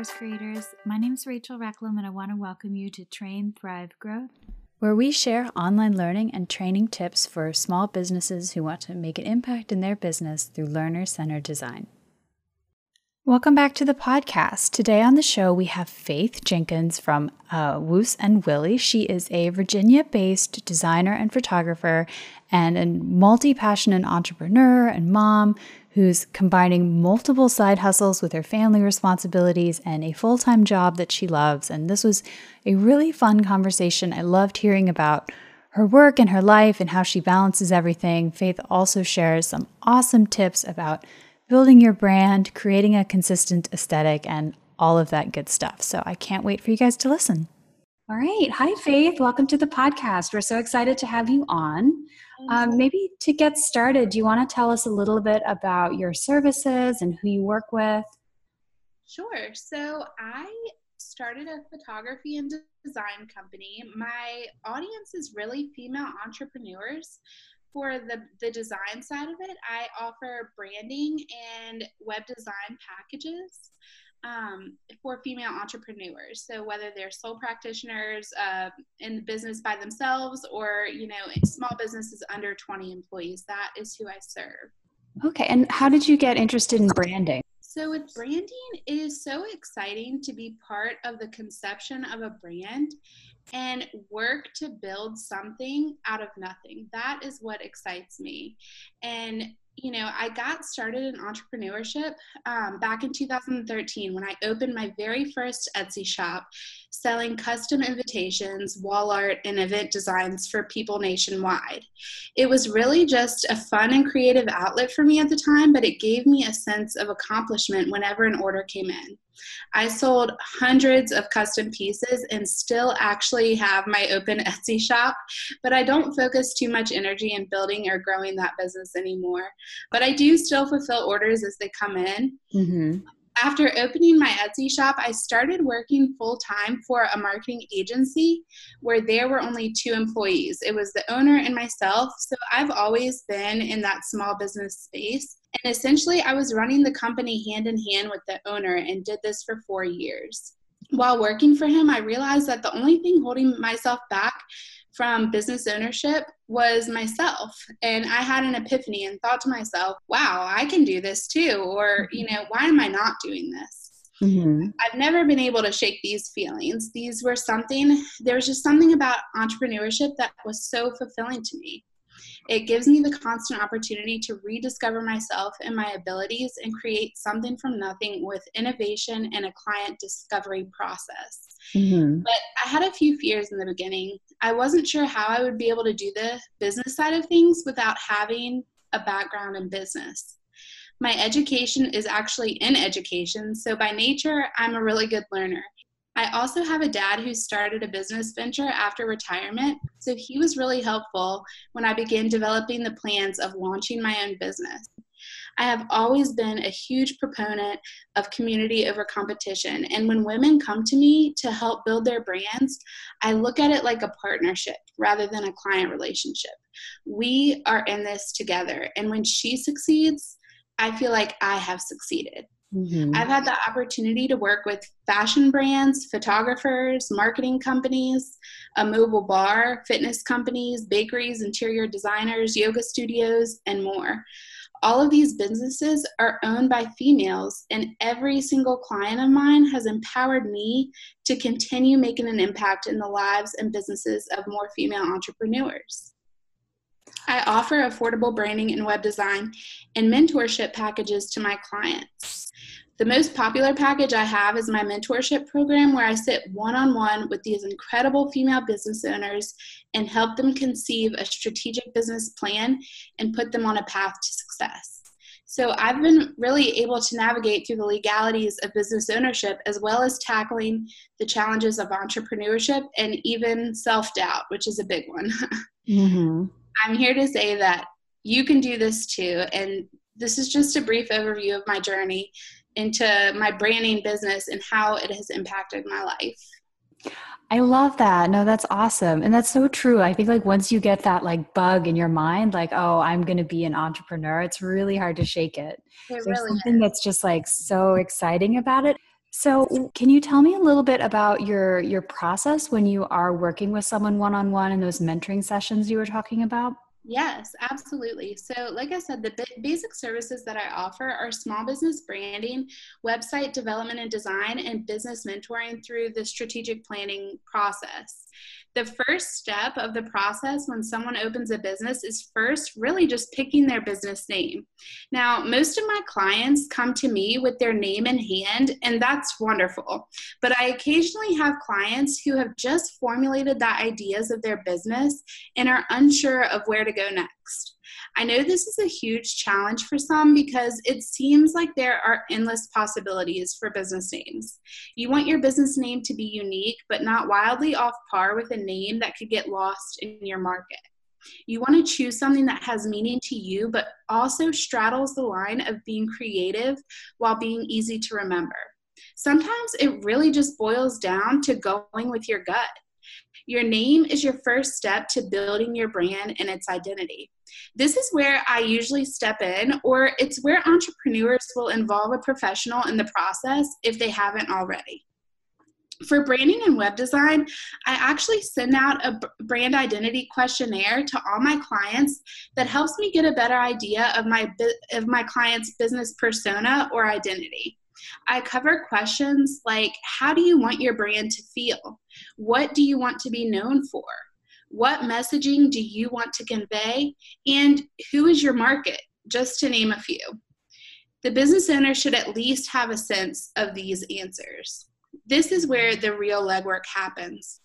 Course creators. My name is Rachel Reclam, and I want to welcome you to Train Thrive Growth, where we share online learning and training tips for small businesses who want to make an impact in their business through learner centered design. Welcome back to the podcast. Today on the show, we have Faith Jenkins from uh, Woos and Willie. She is a Virginia based designer and photographer and a multi passionate entrepreneur and mom who's combining multiple side hustles with her family responsibilities and a full time job that she loves. And this was a really fun conversation. I loved hearing about her work and her life and how she balances everything. Faith also shares some awesome tips about building your brand, creating a consistent aesthetic, and all of that good stuff. So I can't wait for you guys to listen. All right. Hi, Faith. Welcome to the podcast. We're so excited to have you on. Um, maybe to get started, do you want to tell us a little bit about your services and who you work with? Sure. So I started a photography and design company. My audience is really female entrepreneurs for the, the design side of it, I offer branding and web design packages um, for female entrepreneurs. So whether they're sole practitioners uh, in the business by themselves or you know small businesses under 20 employees, that is who I serve. Okay, and how did you get interested in branding? So with branding, it is so exciting to be part of the conception of a brand and work to build something out of nothing. That is what excites me. And you know, I got started in entrepreneurship um, back in 2013 when I opened my very first Etsy shop selling custom invitations, wall art, and event designs for people nationwide. It was really just a fun and creative outlet for me at the time, but it gave me a sense of accomplishment whenever an order came in. I sold hundreds of custom pieces and still actually have my open Etsy shop, but I don't focus too much energy in building or growing that business anymore. But I do still fulfill orders as they come in. Mm-hmm. After opening my Etsy shop, I started working full time for a marketing agency where there were only two employees. It was the owner and myself. So I've always been in that small business space. And essentially, I was running the company hand in hand with the owner and did this for four years. While working for him, I realized that the only thing holding myself back from business ownership was myself. And I had an epiphany and thought to myself, wow, I can do this too. Or, you know, why am I not doing this? Mm-hmm. I've never been able to shake these feelings. These were something, there was just something about entrepreneurship that was so fulfilling to me. It gives me the constant opportunity to rediscover myself and my abilities and create something from nothing with innovation and a client discovery process. Mm-hmm. But I had a few fears in the beginning. I wasn't sure how I would be able to do the business side of things without having a background in business. My education is actually in education, so by nature, I'm a really good learner. I also have a dad who started a business venture after retirement, so he was really helpful when I began developing the plans of launching my own business. I have always been a huge proponent of community over competition. And when women come to me to help build their brands, I look at it like a partnership rather than a client relationship. We are in this together. And when she succeeds, I feel like I have succeeded. Mm-hmm. I've had the opportunity to work with fashion brands, photographers, marketing companies, a mobile bar, fitness companies, bakeries, interior designers, yoga studios, and more. All of these businesses are owned by females, and every single client of mine has empowered me to continue making an impact in the lives and businesses of more female entrepreneurs. I offer affordable branding and web design and mentorship packages to my clients. The most popular package I have is my mentorship program, where I sit one on one with these incredible female business owners and help them conceive a strategic business plan and put them on a path to success. So I've been really able to navigate through the legalities of business ownership as well as tackling the challenges of entrepreneurship and even self doubt, which is a big one. mm-hmm. I'm here to say that you can do this too. And this is just a brief overview of my journey into my branding business and how it has impacted my life. I love that. No, that's awesome. And that's so true. I think like once you get that like bug in your mind, like, oh, I'm going to be an entrepreneur, it's really hard to shake it. it There's really something is. that's just like so exciting about it. So, can you tell me a little bit about your your process when you are working with someone one on one in those mentoring sessions you were talking about? Yes, absolutely. So, like I said, the basic services that I offer are small business branding, website development and design, and business mentoring through the strategic planning process the first step of the process when someone opens a business is first really just picking their business name. Now, most of my clients come to me with their name in hand, and that's wonderful. But I occasionally have clients who have just formulated the ideas of their business and are unsure of where to go next. I know this is a huge challenge for some because it seems like there are endless possibilities for business names. You want your business name to be unique, but not wildly off par with a name that could get lost in your market. You want to choose something that has meaning to you, but also straddles the line of being creative while being easy to remember. Sometimes it really just boils down to going with your gut. Your name is your first step to building your brand and its identity. This is where I usually step in, or it's where entrepreneurs will involve a professional in the process if they haven't already. For branding and web design, I actually send out a brand identity questionnaire to all my clients that helps me get a better idea of my of my client's business persona or identity. I cover questions like how do you want your brand to feel? What do you want to be known for? What messaging do you want to convey? And who is your market? Just to name a few. The business owner should at least have a sense of these answers. This is where the real legwork happens.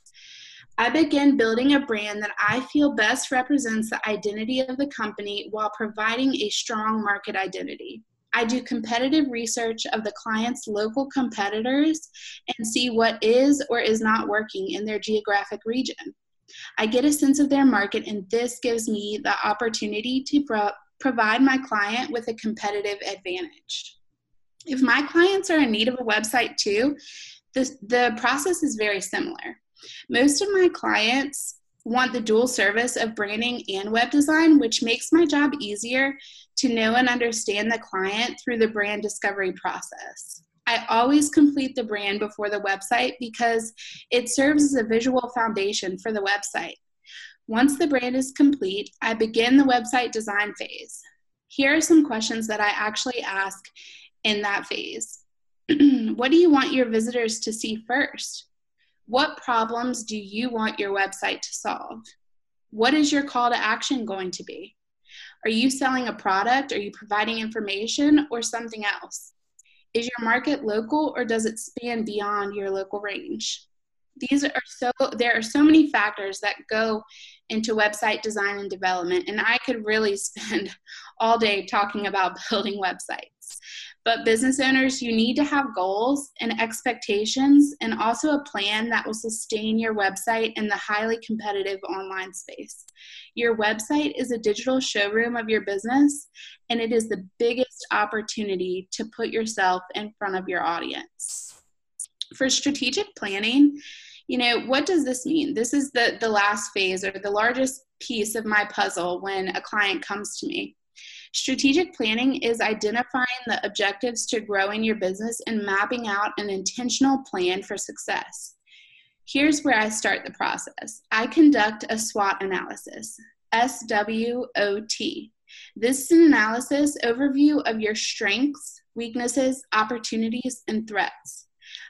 I begin building a brand that I feel best represents the identity of the company while providing a strong market identity. I do competitive research of the client's local competitors and see what is or is not working in their geographic region. I get a sense of their market, and this gives me the opportunity to pro- provide my client with a competitive advantage. If my clients are in need of a website too, this, the process is very similar. Most of my clients want the dual service of branding and web design, which makes my job easier to know and understand the client through the brand discovery process. I always complete the brand before the website because it serves as a visual foundation for the website. Once the brand is complete, I begin the website design phase. Here are some questions that I actually ask in that phase. what do you want your visitors to see first? What problems do you want your website to solve? What is your call to action going to be? Are you selling a product? Are you providing information or something else? Is your market local or does it span beyond your local range? These are so there are so many factors that go into website design and development and I could really spend all day talking about building websites. But business owners, you need to have goals and expectations and also a plan that will sustain your website in the highly competitive online space. Your website is a digital showroom of your business, and it is the biggest opportunity to put yourself in front of your audience. For strategic planning, you know, what does this mean? This is the, the last phase or the largest piece of my puzzle when a client comes to me. Strategic planning is identifying the objectives to growing your business and mapping out an intentional plan for success. Here's where I start the process I conduct a SWOT analysis, SWOT. This is an analysis overview of your strengths, weaknesses, opportunities, and threats.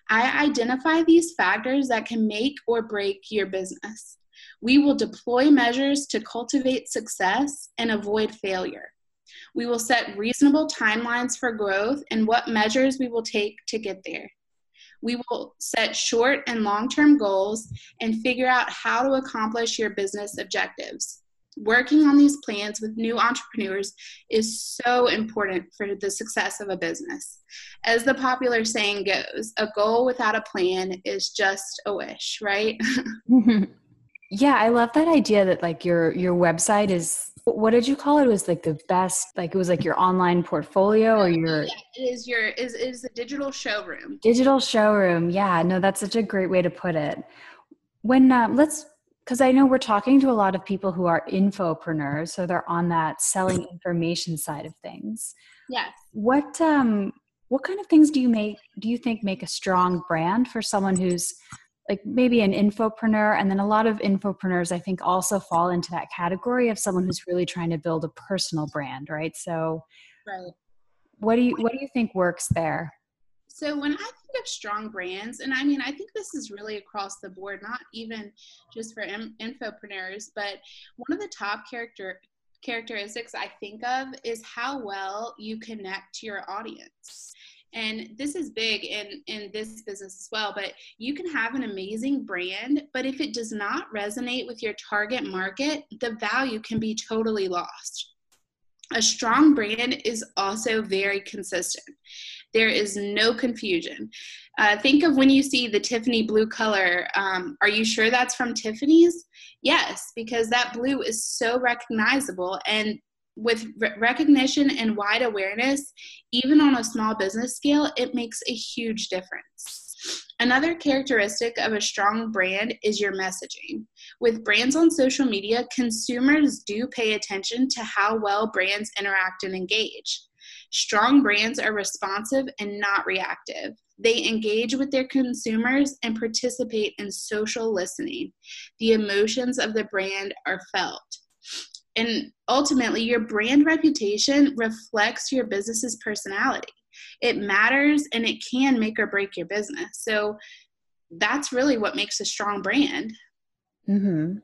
I identify these factors that can make or break your business. We will deploy measures to cultivate success and avoid failure. We will set reasonable timelines for growth and what measures we will take to get there. We will set short and long term goals and figure out how to accomplish your business objectives. Working on these plans with new entrepreneurs is so important for the success of a business. As the popular saying goes, a goal without a plan is just a wish, right? yeah, I love that idea that like your your website is what did you call it? It was like the best, like it was like your online portfolio or your. Yeah, it is your is is a digital showroom. Digital showroom, yeah. No, that's such a great way to put it. When uh, let's, because I know we're talking to a lot of people who are infopreneurs, so they're on that selling information side of things. Yes. What um what kind of things do you make do you think make a strong brand for someone who's like maybe an infopreneur and then a lot of infopreneurs i think also fall into that category of someone who's really trying to build a personal brand right? So right. what do you what do you think works there? So when i think of strong brands and i mean i think this is really across the board not even just for in- infopreneurs but one of the top character characteristics i think of is how well you connect to your audience and this is big in in this business as well but you can have an amazing brand but if it does not resonate with your target market the value can be totally lost. A strong brand is also very consistent. There is no confusion. Uh, think of when you see the tiffany blue color. Um, are you sure that's from tiffany's? Yes because that blue is so recognizable and with re- recognition and wide awareness, even on a small business scale, it makes a huge difference. Another characteristic of a strong brand is your messaging. With brands on social media, consumers do pay attention to how well brands interact and engage. Strong brands are responsive and not reactive. They engage with their consumers and participate in social listening. The emotions of the brand are felt and ultimately, your brand reputation reflects your business's personality. It matters and it can make or break your business. So that's really what makes a strong brand. Mm-hmm.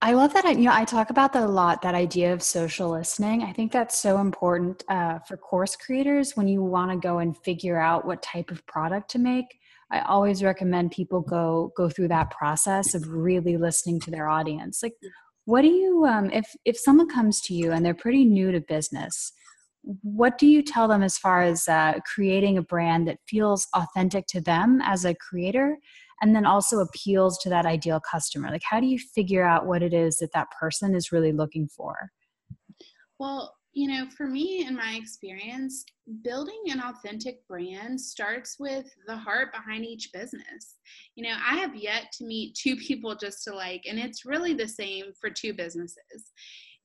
I love that. You know, I talk about that a lot. That idea of social listening. I think that's so important uh, for course creators when you want to go and figure out what type of product to make. I always recommend people go go through that process of really listening to their audience. Like, what do you um, if if someone comes to you and they're pretty new to business what do you tell them as far as uh, creating a brand that feels authentic to them as a creator and then also appeals to that ideal customer? Like how do you figure out what it is that that person is really looking for? Well you know, for me, in my experience, building an authentic brand starts with the heart behind each business. You know, I have yet to meet two people just alike, and it's really the same for two businesses.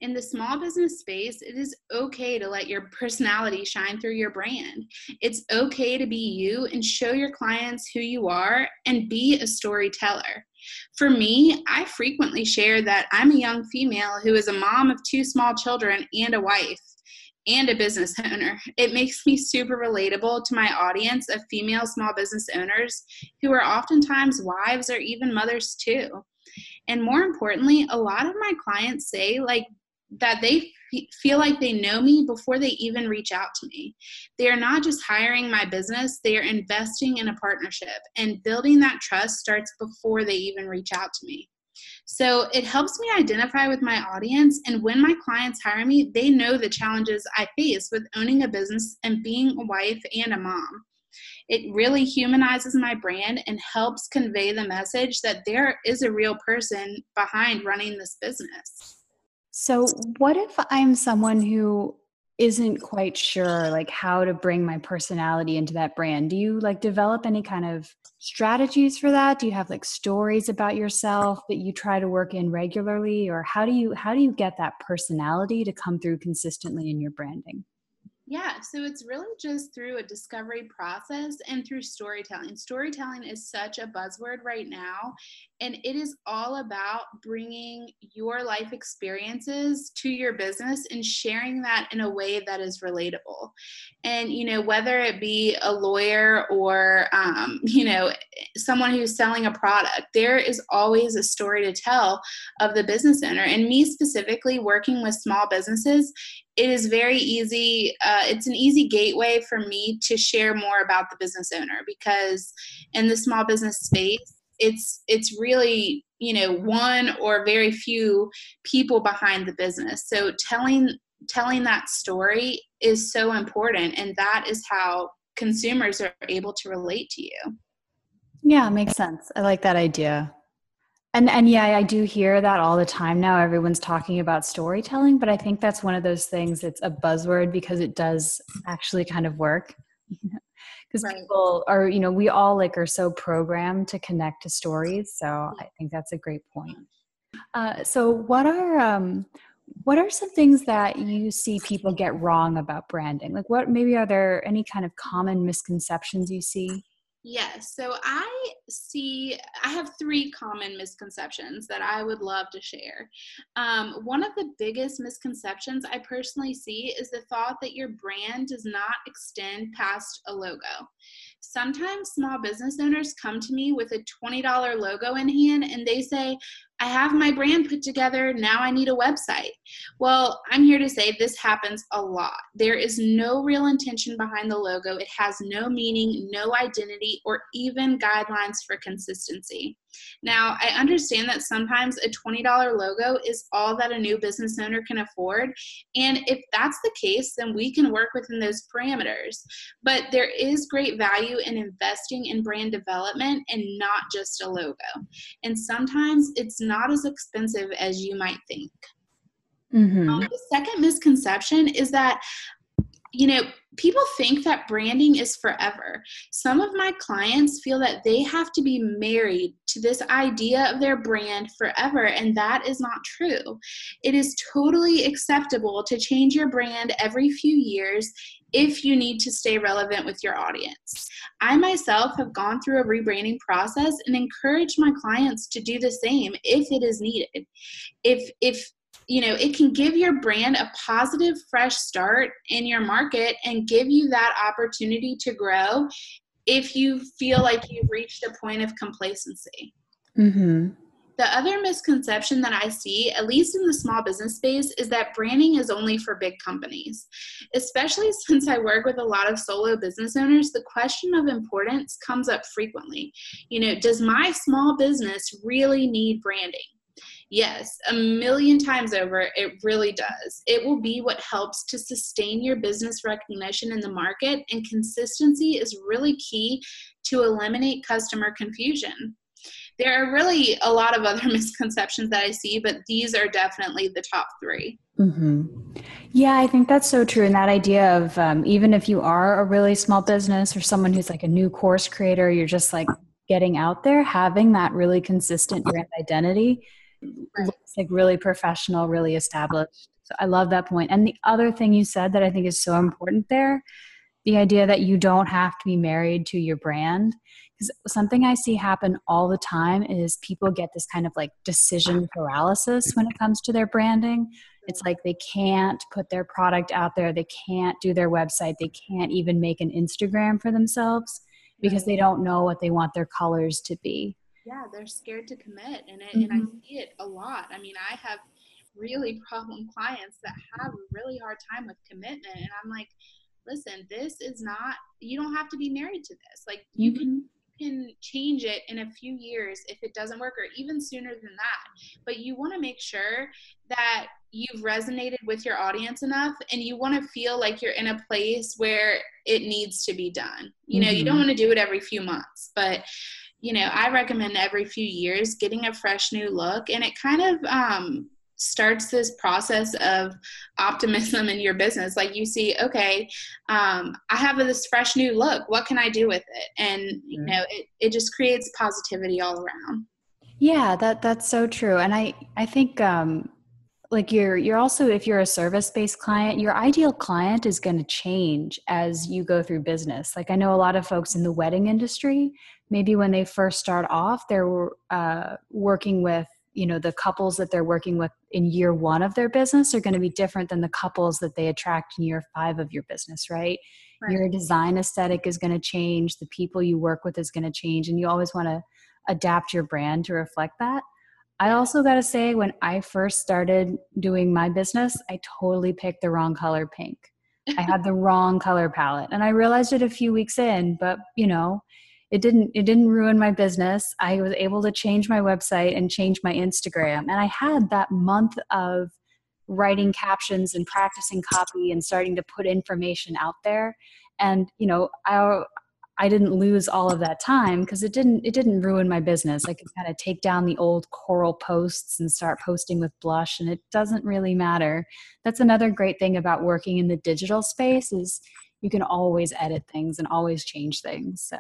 In the small business space, it is okay to let your personality shine through your brand. It's okay to be you and show your clients who you are and be a storyteller. For me, I frequently share that I'm a young female who is a mom of two small children and a wife and a business owner. It makes me super relatable to my audience of female small business owners who are oftentimes wives or even mothers too. And more importantly, a lot of my clients say like that they feel like they know me before they even reach out to me. They are not just hiring my business, they are investing in a partnership. And building that trust starts before they even reach out to me. So it helps me identify with my audience. And when my clients hire me, they know the challenges I face with owning a business and being a wife and a mom. It really humanizes my brand and helps convey the message that there is a real person behind running this business. So, what if I'm someone who isn't quite sure like how to bring my personality into that brand? Do you like develop any kind of strategies for that? Do you have like stories about yourself that you try to work in regularly or how do you how do you get that personality to come through consistently in your branding? Yeah, so it's really just through a discovery process and through storytelling. Storytelling is such a buzzword right now, and it is all about bringing your life experiences to your business and sharing that in a way that is relatable. And, you know, whether it be a lawyer or, um, you know, someone who's selling a product, there is always a story to tell of the business owner. And me specifically, working with small businesses, it is very easy uh, it's an easy gateway for me to share more about the business owner because in the small business space it's it's really you know one or very few people behind the business. So telling telling that story is so important and that is how consumers are able to relate to you. Yeah makes sense. I like that idea and and yeah, I do hear that all the time now. Everyone's talking about storytelling, but I think that's one of those things. It's a buzzword because it does actually kind of work. Because right. people are, you know, we all like are so programmed to connect to stories. So I think that's a great point. Uh, so what are um, what are some things that you see people get wrong about branding? Like, what maybe are there any kind of common misconceptions you see? Yes. So I see, I have three common misconceptions that I would love to share. Um, one of the biggest misconceptions I personally see is the thought that your brand does not extend past a logo. Sometimes small business owners come to me with a $20 logo in hand and they say, I have my brand put together. Now I need a website. Well, I'm here to say this happens a lot. There is no real intention behind the logo. It has no meaning, no identity, or even guidelines for consistency. Now, I understand that sometimes a $20 logo is all that a new business owner can afford. And if that's the case, then we can work within those parameters. But there is great value in investing in brand development and not just a logo. And sometimes it's not as expensive as you might think. Mm-hmm. Um, the second misconception is that you know, people think that branding is forever. Some of my clients feel that they have to be married to this idea of their brand forever, and that is not true. It is totally acceptable to change your brand every few years if you need to stay relevant with your audience. I myself have gone through a rebranding process and encourage my clients to do the same if it is needed. If if you know it can give your brand a positive fresh start in your market and give you that opportunity to grow if you feel like you've reached a point of complacency mm-hmm. The other misconception that i see at least in the small business space is that branding is only for big companies especially since i work with a lot of solo business owners the question of importance comes up frequently you know does my small business really need branding Yes, a million times over, it really does. It will be what helps to sustain your business recognition in the market, and consistency is really key to eliminate customer confusion. There are really a lot of other misconceptions that I see, but these are definitely the top 3 mm-hmm. Yeah, I think that's so true. And that idea of um, even if you are a really small business or someone who's like a new course creator, you're just like getting out there, having that really consistent brand identity right. looks like really professional, really established. So I love that point. And the other thing you said that I think is so important there, the idea that you don't have to be married to your brand. Because something I see happen all the time is people get this kind of like decision paralysis when it comes to their branding. It's like they can't put their product out there, they can't do their website, they can't even make an Instagram for themselves because they don't know what they want their colors to be yeah they're scared to commit and it, mm-hmm. and i mm-hmm. see it a lot i mean i have really problem clients that have a really hard time with commitment and i'm like listen this is not you don't have to be married to this like you mm-hmm. can can change it in a few years if it doesn't work or even sooner than that but you want to make sure that you've resonated with your audience enough and you want to feel like you're in a place where it needs to be done you know mm-hmm. you don't mm-hmm. want to do it every few months but you know, I recommend every few years getting a fresh new look, and it kind of um, starts this process of optimism in your business. Like you see, okay, um, I have this fresh new look. What can I do with it? And you know, it it just creates positivity all around. Yeah, that that's so true. And I I think um, like you're you're also if you're a service based client your ideal client is going to change as you go through business like i know a lot of folks in the wedding industry maybe when they first start off they're uh, working with you know the couples that they're working with in year one of their business are going to be different than the couples that they attract in year five of your business right, right. your design aesthetic is going to change the people you work with is going to change and you always want to adapt your brand to reflect that I also got to say, when I first started doing my business, I totally picked the wrong color pink. I had the wrong color palette, and I realized it a few weeks in. But you know, it didn't it didn't ruin my business. I was able to change my website and change my Instagram, and I had that month of writing captions and practicing copy and starting to put information out there. And you know, I I didn't lose all of that time because it didn't it didn't ruin my business. I could kind of take down the old coral posts and start posting with blush and it doesn't really matter. That's another great thing about working in the digital space is you can always edit things and always change things. So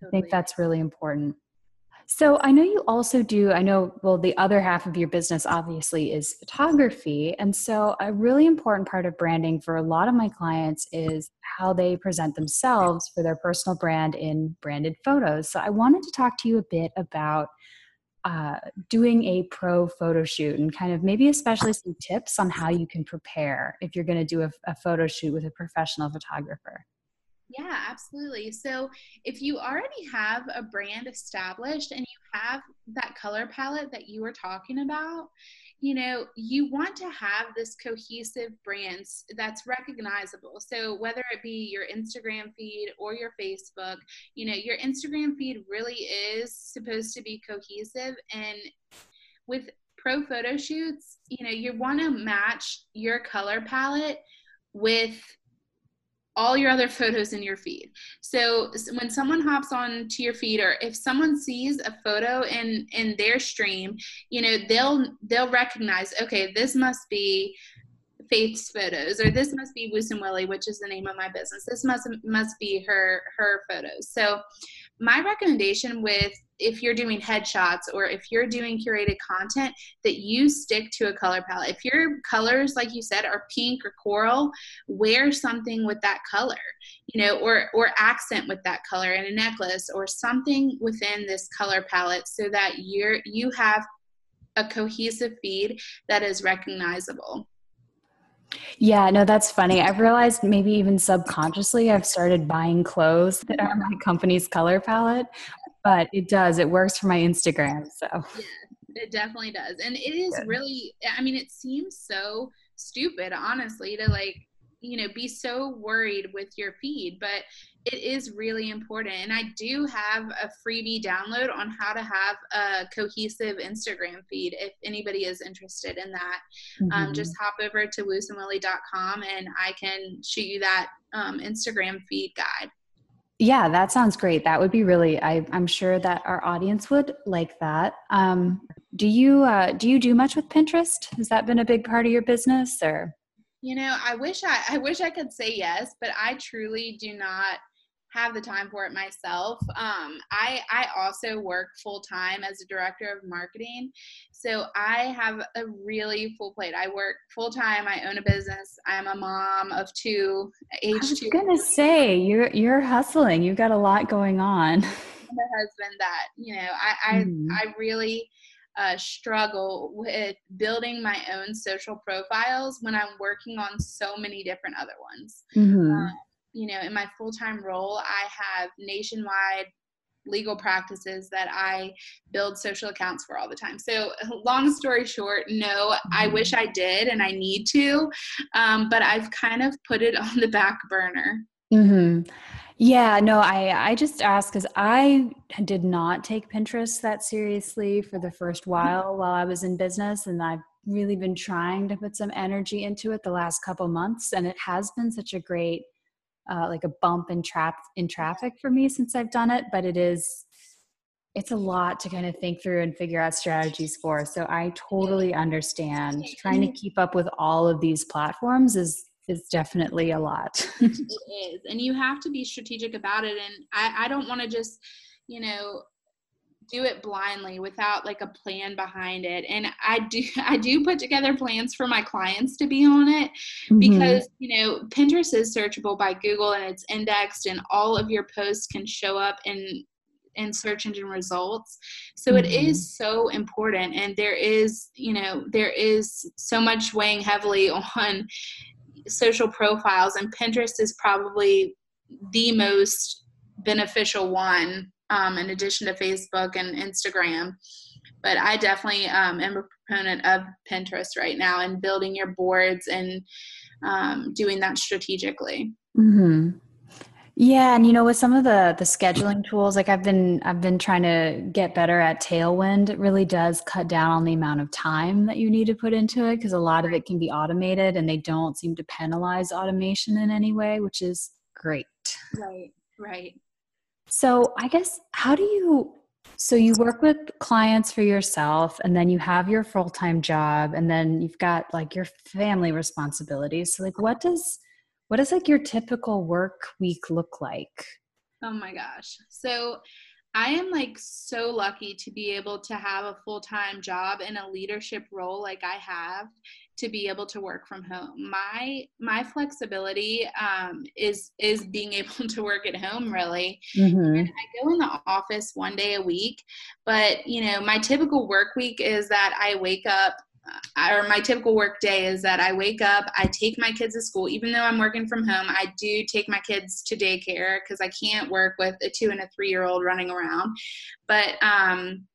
totally. I think that's really important. So I know you also do, I know, well, the other half of your business obviously is photography. And so a really important part of branding for a lot of my clients is how they present themselves for their personal brand in branded photos. So I wanted to talk to you a bit about uh, doing a pro photo shoot and kind of maybe especially some tips on how you can prepare if you're going to do a, a photo shoot with a professional photographer. Yeah, absolutely. So if you already have a brand established and you have that color palette that you were talking about, you know, you want to have this cohesive brand that's recognizable. So whether it be your Instagram feed or your Facebook, you know, your Instagram feed really is supposed to be cohesive and with pro photo shoots, you know, you want to match your color palette with all your other photos in your feed. So when someone hops on to your feed or if someone sees a photo in in their stream, you know, they'll they'll recognize, okay, this must be Faith's photos, or this must be Woos and Willie, which is the name of my business. This must must be her her photos. So, my recommendation with if you're doing headshots or if you're doing curated content, that you stick to a color palette. If your colors, like you said, are pink or coral, wear something with that color, you know, or or accent with that color in a necklace or something within this color palette, so that you're you have a cohesive feed that is recognizable. Yeah, no, that's funny. I've realized maybe even subconsciously I've started buying clothes that are my company's color palette, but it does. It works for my Instagram. So, yeah, it definitely does. And it is Good. really, I mean, it seems so stupid, honestly, to like, you know, be so worried with your feed, but it is really important. And I do have a freebie download on how to have a cohesive Instagram feed if anybody is interested in that. Um, mm-hmm. Um, just hop over to woosandwillie.com and I can shoot you that um, Instagram feed guide. Yeah, that sounds great. That would be really. I, am sure that our audience would like that. Um, do you uh, do you do much with Pinterest? Has that been a big part of your business, or? You know, I wish I I wish I could say yes, but I truly do not have the time for it myself. Um, I I also work full time as a director of marketing, so I have a really full plate. I work full time. I own a business. I'm a mom of two. Age I was two. gonna say you're you're hustling. You've got a lot going on. My husband, that you know, I I, mm. I really. Uh, struggle with building my own social profiles when I'm working on so many different other ones. Mm-hmm. Uh, you know, in my full time role, I have nationwide legal practices that I build social accounts for all the time. So, long story short, no, I wish I did and I need to, um, but I've kind of put it on the back burner. Mm-hmm. Yeah, no, I I just asked because I did not take Pinterest that seriously for the first while while I was in business, and I've really been trying to put some energy into it the last couple months, and it has been such a great uh, like a bump in trap in traffic for me since I've done it, but it is it's a lot to kind of think through and figure out strategies for. So I totally understand trying to keep up with all of these platforms is is definitely a lot. it is. And you have to be strategic about it. And I, I don't want to just, you know, do it blindly without like a plan behind it and i do i do put together plans for my clients to be on it mm-hmm. because you know pinterest is searchable by google and it's indexed and all of your posts can show up in in search engine results so mm-hmm. it is so important and there is you know there is so much weighing heavily on social profiles and pinterest is probably the most beneficial one um, in addition to Facebook and Instagram. But I definitely um, am a proponent of Pinterest right now and building your boards and um, doing that strategically. Mm-hmm. Yeah, and you know, with some of the the scheduling tools, like I've been I've been trying to get better at Tailwind. It really does cut down on the amount of time that you need to put into it because a lot of it can be automated, and they don't seem to penalize automation in any way, which is great. Right, right. So, I guess, how do you? So, you work with clients for yourself, and then you have your full time job, and then you've got like your family responsibilities. So, like, what does what does like your typical work week look like? Oh my gosh. So, I am like so lucky to be able to have a full time job in a leadership role like I have to be able to work from home. My my flexibility um, is is being able to work at home. Really, mm-hmm. I go in the office one day a week, but you know my typical work week is that I wake up or my typical work day is that I wake up, I take my kids to school. Even though I'm working from home, I do take my kids to daycare because I can't work with a two and a three year old running around. But um,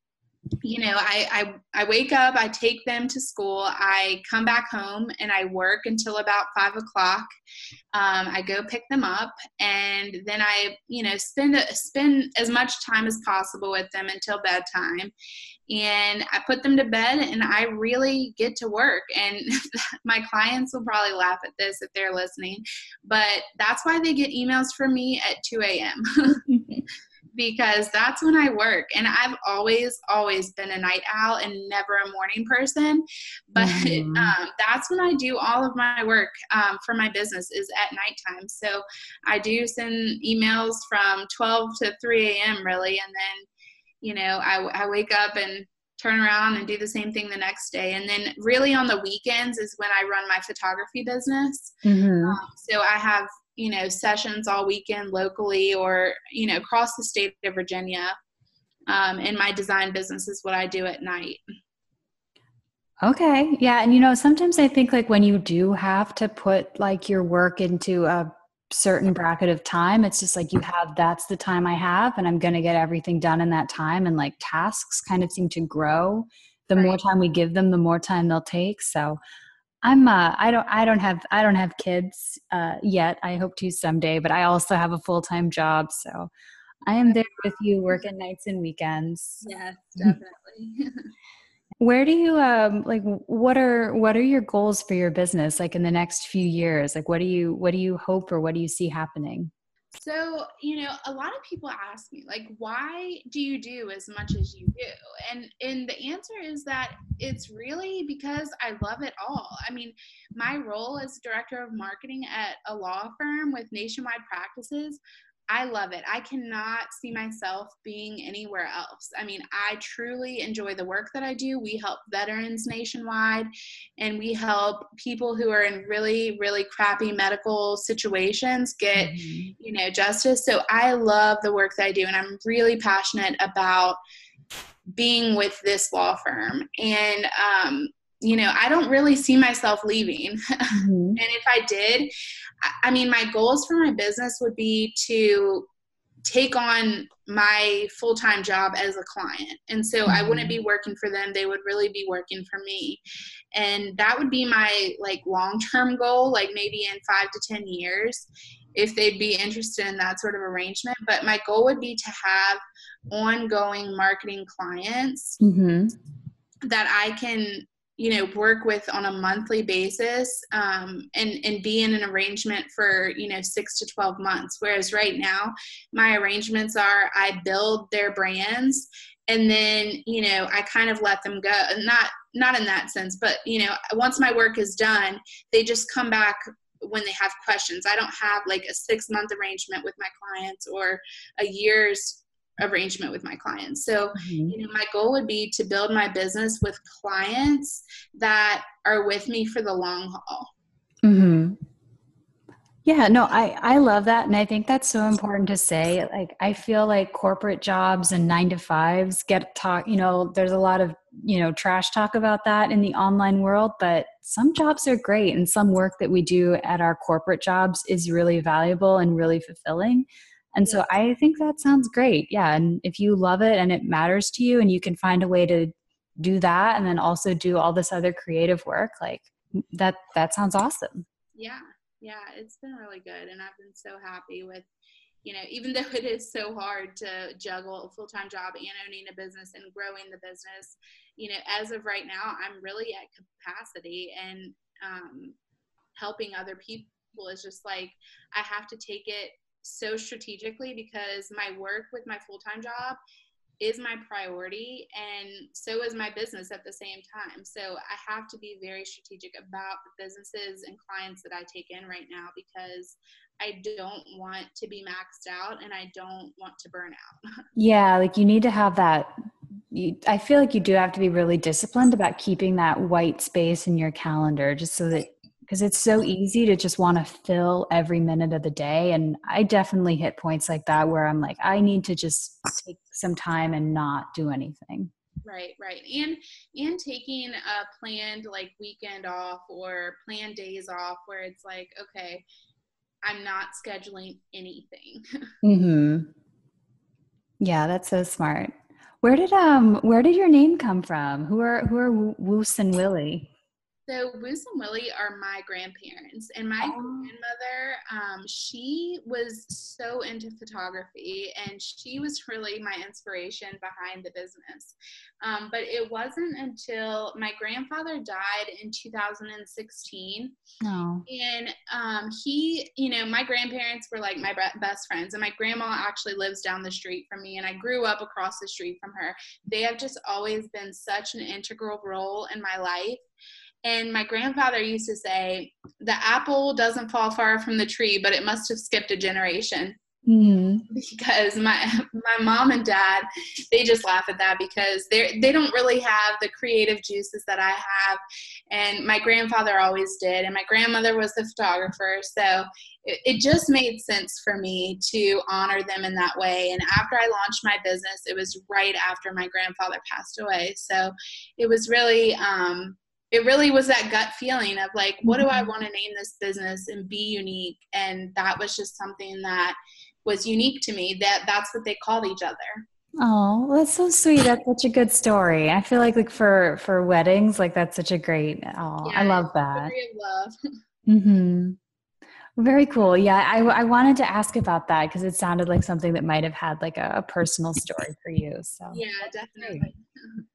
you know, I, I I wake up, I take them to school, I come back home, and I work until about five o'clock. Um, I go pick them up, and then I, you know, spend spend as much time as possible with them until bedtime and I put them to bed and I really get to work. And my clients will probably laugh at this if they're listening, but that's why they get emails from me at 2 a.m. because that's when I work. And I've always, always been a night owl and never a morning person. But mm-hmm. um, that's when I do all of my work um, for my business is at nighttime. So I do send emails from 12 to 3 a.m. really. And then you know, I, I wake up and turn around and do the same thing the next day. And then really on the weekends is when I run my photography business. Mm-hmm. Um, so I have, you know, sessions all weekend locally or, you know, across the state of Virginia. Um, and my design business is what I do at night. Okay. Yeah. And, you know, sometimes I think like when you do have to put like your work into a certain bracket of time it's just like you have that's the time i have and i'm going to get everything done in that time and like tasks kind of seem to grow the right. more time we give them the more time they'll take so i'm uh i don't i don't have i don't have kids uh yet i hope to someday but i also have a full-time job so i am there with you working nights and weekends. Yes definitely where do you um like what are what are your goals for your business like in the next few years? Like what do you what do you hope or what do you see happening so you know a lot of people ask me like why do you do as much as you do? And and the answer is that it's really because i love it all. I mean my role as director of marketing at a law firm with nationwide practices I love it. I cannot see myself being anywhere else. I mean, I truly enjoy the work that I do. We help veterans nationwide and we help people who are in really, really crappy medical situations get, mm-hmm. you know, justice. So I love the work that I do and I'm really passionate about being with this law firm. And um, you know, I don't really see myself leaving. Mm-hmm. and if I did, I mean, my goals for my business would be to take on my full time job as a client. And so mm-hmm. I wouldn't be mm-hmm. working for them, they would really be working for me. And that would be my like long term goal, like maybe in five to 10 years, if they'd be interested in that sort of arrangement. But my goal would be to have ongoing marketing clients. Mm-hmm. That I can you know work with on a monthly basis um, and and be in an arrangement for you know six to 12 months. Whereas right now my arrangements are i build their brands and then you know i kind of let them go. Not not in that sense but you know once my work is done they just come back when they have questions. I don't have like a six month arrangement with my clients or a year's arrangement with my clients. So, mm-hmm. you know, my goal would be to build my business with clients that are with me for the long haul. Mm-hmm. Yeah, no, I I love that and I think that's so important to say. Like I feel like corporate jobs and 9 to 5s get talk, you know, there's a lot of, you know, trash talk about that in the online world, but some jobs are great and some work that we do at our corporate jobs is really valuable and really fulfilling. And so I think that sounds great. Yeah. And if you love it and it matters to you and you can find a way to do that and then also do all this other creative work, like that that sounds awesome. Yeah. Yeah, it's been really good and I've been so happy with you know, even though it is so hard to juggle a full-time job and owning a business and growing the business, you know, as of right now, I'm really at capacity and um, helping other people is just like I have to take it so strategically because my work with my full time job is my priority and so is my business at the same time. So I have to be very strategic about the businesses and clients that I take in right now because I don't want to be maxed out and I don't want to burn out. yeah, like you need to have that you, I feel like you do have to be really disciplined about keeping that white space in your calendar just so that because it's so easy to just want to fill every minute of the day and i definitely hit points like that where i'm like i need to just take some time and not do anything. Right right and and taking a planned like weekend off or planned days off where it's like okay i'm not scheduling anything. Mhm yeah that's so smart. Where did um where did your name come from? Who are who are woos and willie so Woose and Willie are my grandparents, and my oh. grandmother, um, she was so into photography, and she was really my inspiration behind the business. Um, but it wasn't until my grandfather died in 2016, oh. and um, he, you know, my grandparents were like my best friends, and my grandma actually lives down the street from me, and I grew up across the street from her. They have just always been such an integral role in my life and my grandfather used to say, the apple doesn't fall far from the tree, but it must have skipped a generation. Mm-hmm. Because my my mom and dad, they just laugh at that because they they don't really have the creative juices that I have, and my grandfather always did, and my grandmother was the photographer, so it, it just made sense for me to honor them in that way. And after I launched my business, it was right after my grandfather passed away, so it was really um, it really was that gut feeling of like what do i mm-hmm. want to name this business and be unique? And that was just something that was unique to me that that's what they called each other. Oh that's so sweet. That's such a good story. I feel like like for for weddings like that's such a great oh yeah, i love that. love. mm-hmm. Very cool. Yeah I, I wanted to ask about that because it sounded like something that might have had like a, a personal story for you so. Yeah definitely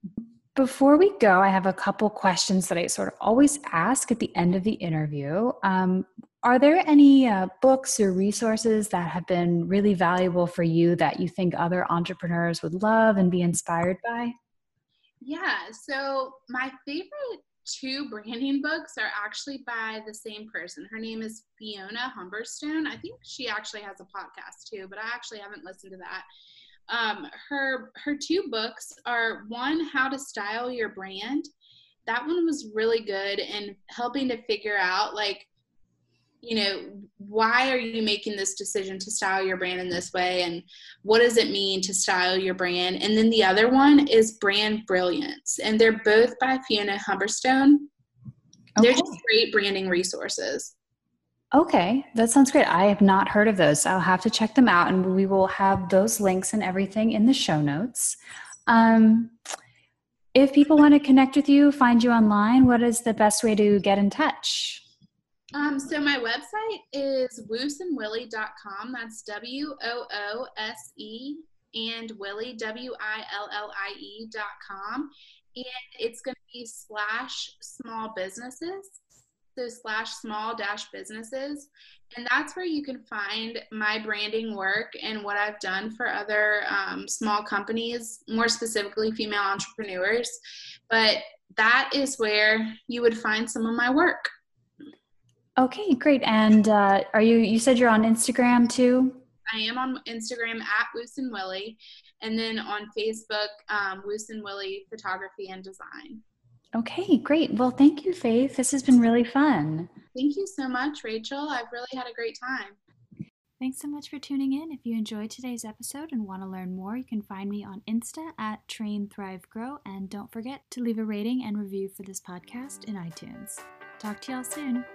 Before we go, I have a couple questions that I sort of always ask at the end of the interview. Um, are there any uh, books or resources that have been really valuable for you that you think other entrepreneurs would love and be inspired by? Yeah, so my favorite two branding books are actually by the same person. Her name is Fiona Humberstone. I think she actually has a podcast too, but I actually haven't listened to that um, her her two books are one how to style your brand. That one was really good in helping to figure out like you know why are you making this decision to style your brand in this way? And what does it mean to style your brand? And then the other one is brand brilliance. And they're both by fiona humberstone. Okay. they're just great branding resources Okay, that sounds great. I have not heard of those. I'll have to check them out, and we will have those links and everything in the show notes. Um, if people want to connect with you, find you online, what is the best way to get in touch? Um, so my website is wooseandwillie.com. That's W O O S E and Willie W I L L I E dot com. And it's going to be slash small businesses so slash small dash businesses. And that's where you can find my branding work and what i've done for other um, small companies more specifically female entrepreneurs. But that is where you would find some of my work. Okay great. And uh, are you you said you're on instagram too? I am on instagram at woose and willie and then on facebook um, woose and willie photography and design Okay, great. Well, thank you, Faith. This has been really fun. Thank you so much, Rachel. I've really had a great time. Thanks so much for tuning in. If you enjoyed today's episode and want to learn more, you can find me on Insta at Train Thrive Grow. And don't forget to leave a rating and review for this podcast in iTunes. Talk to y'all soon.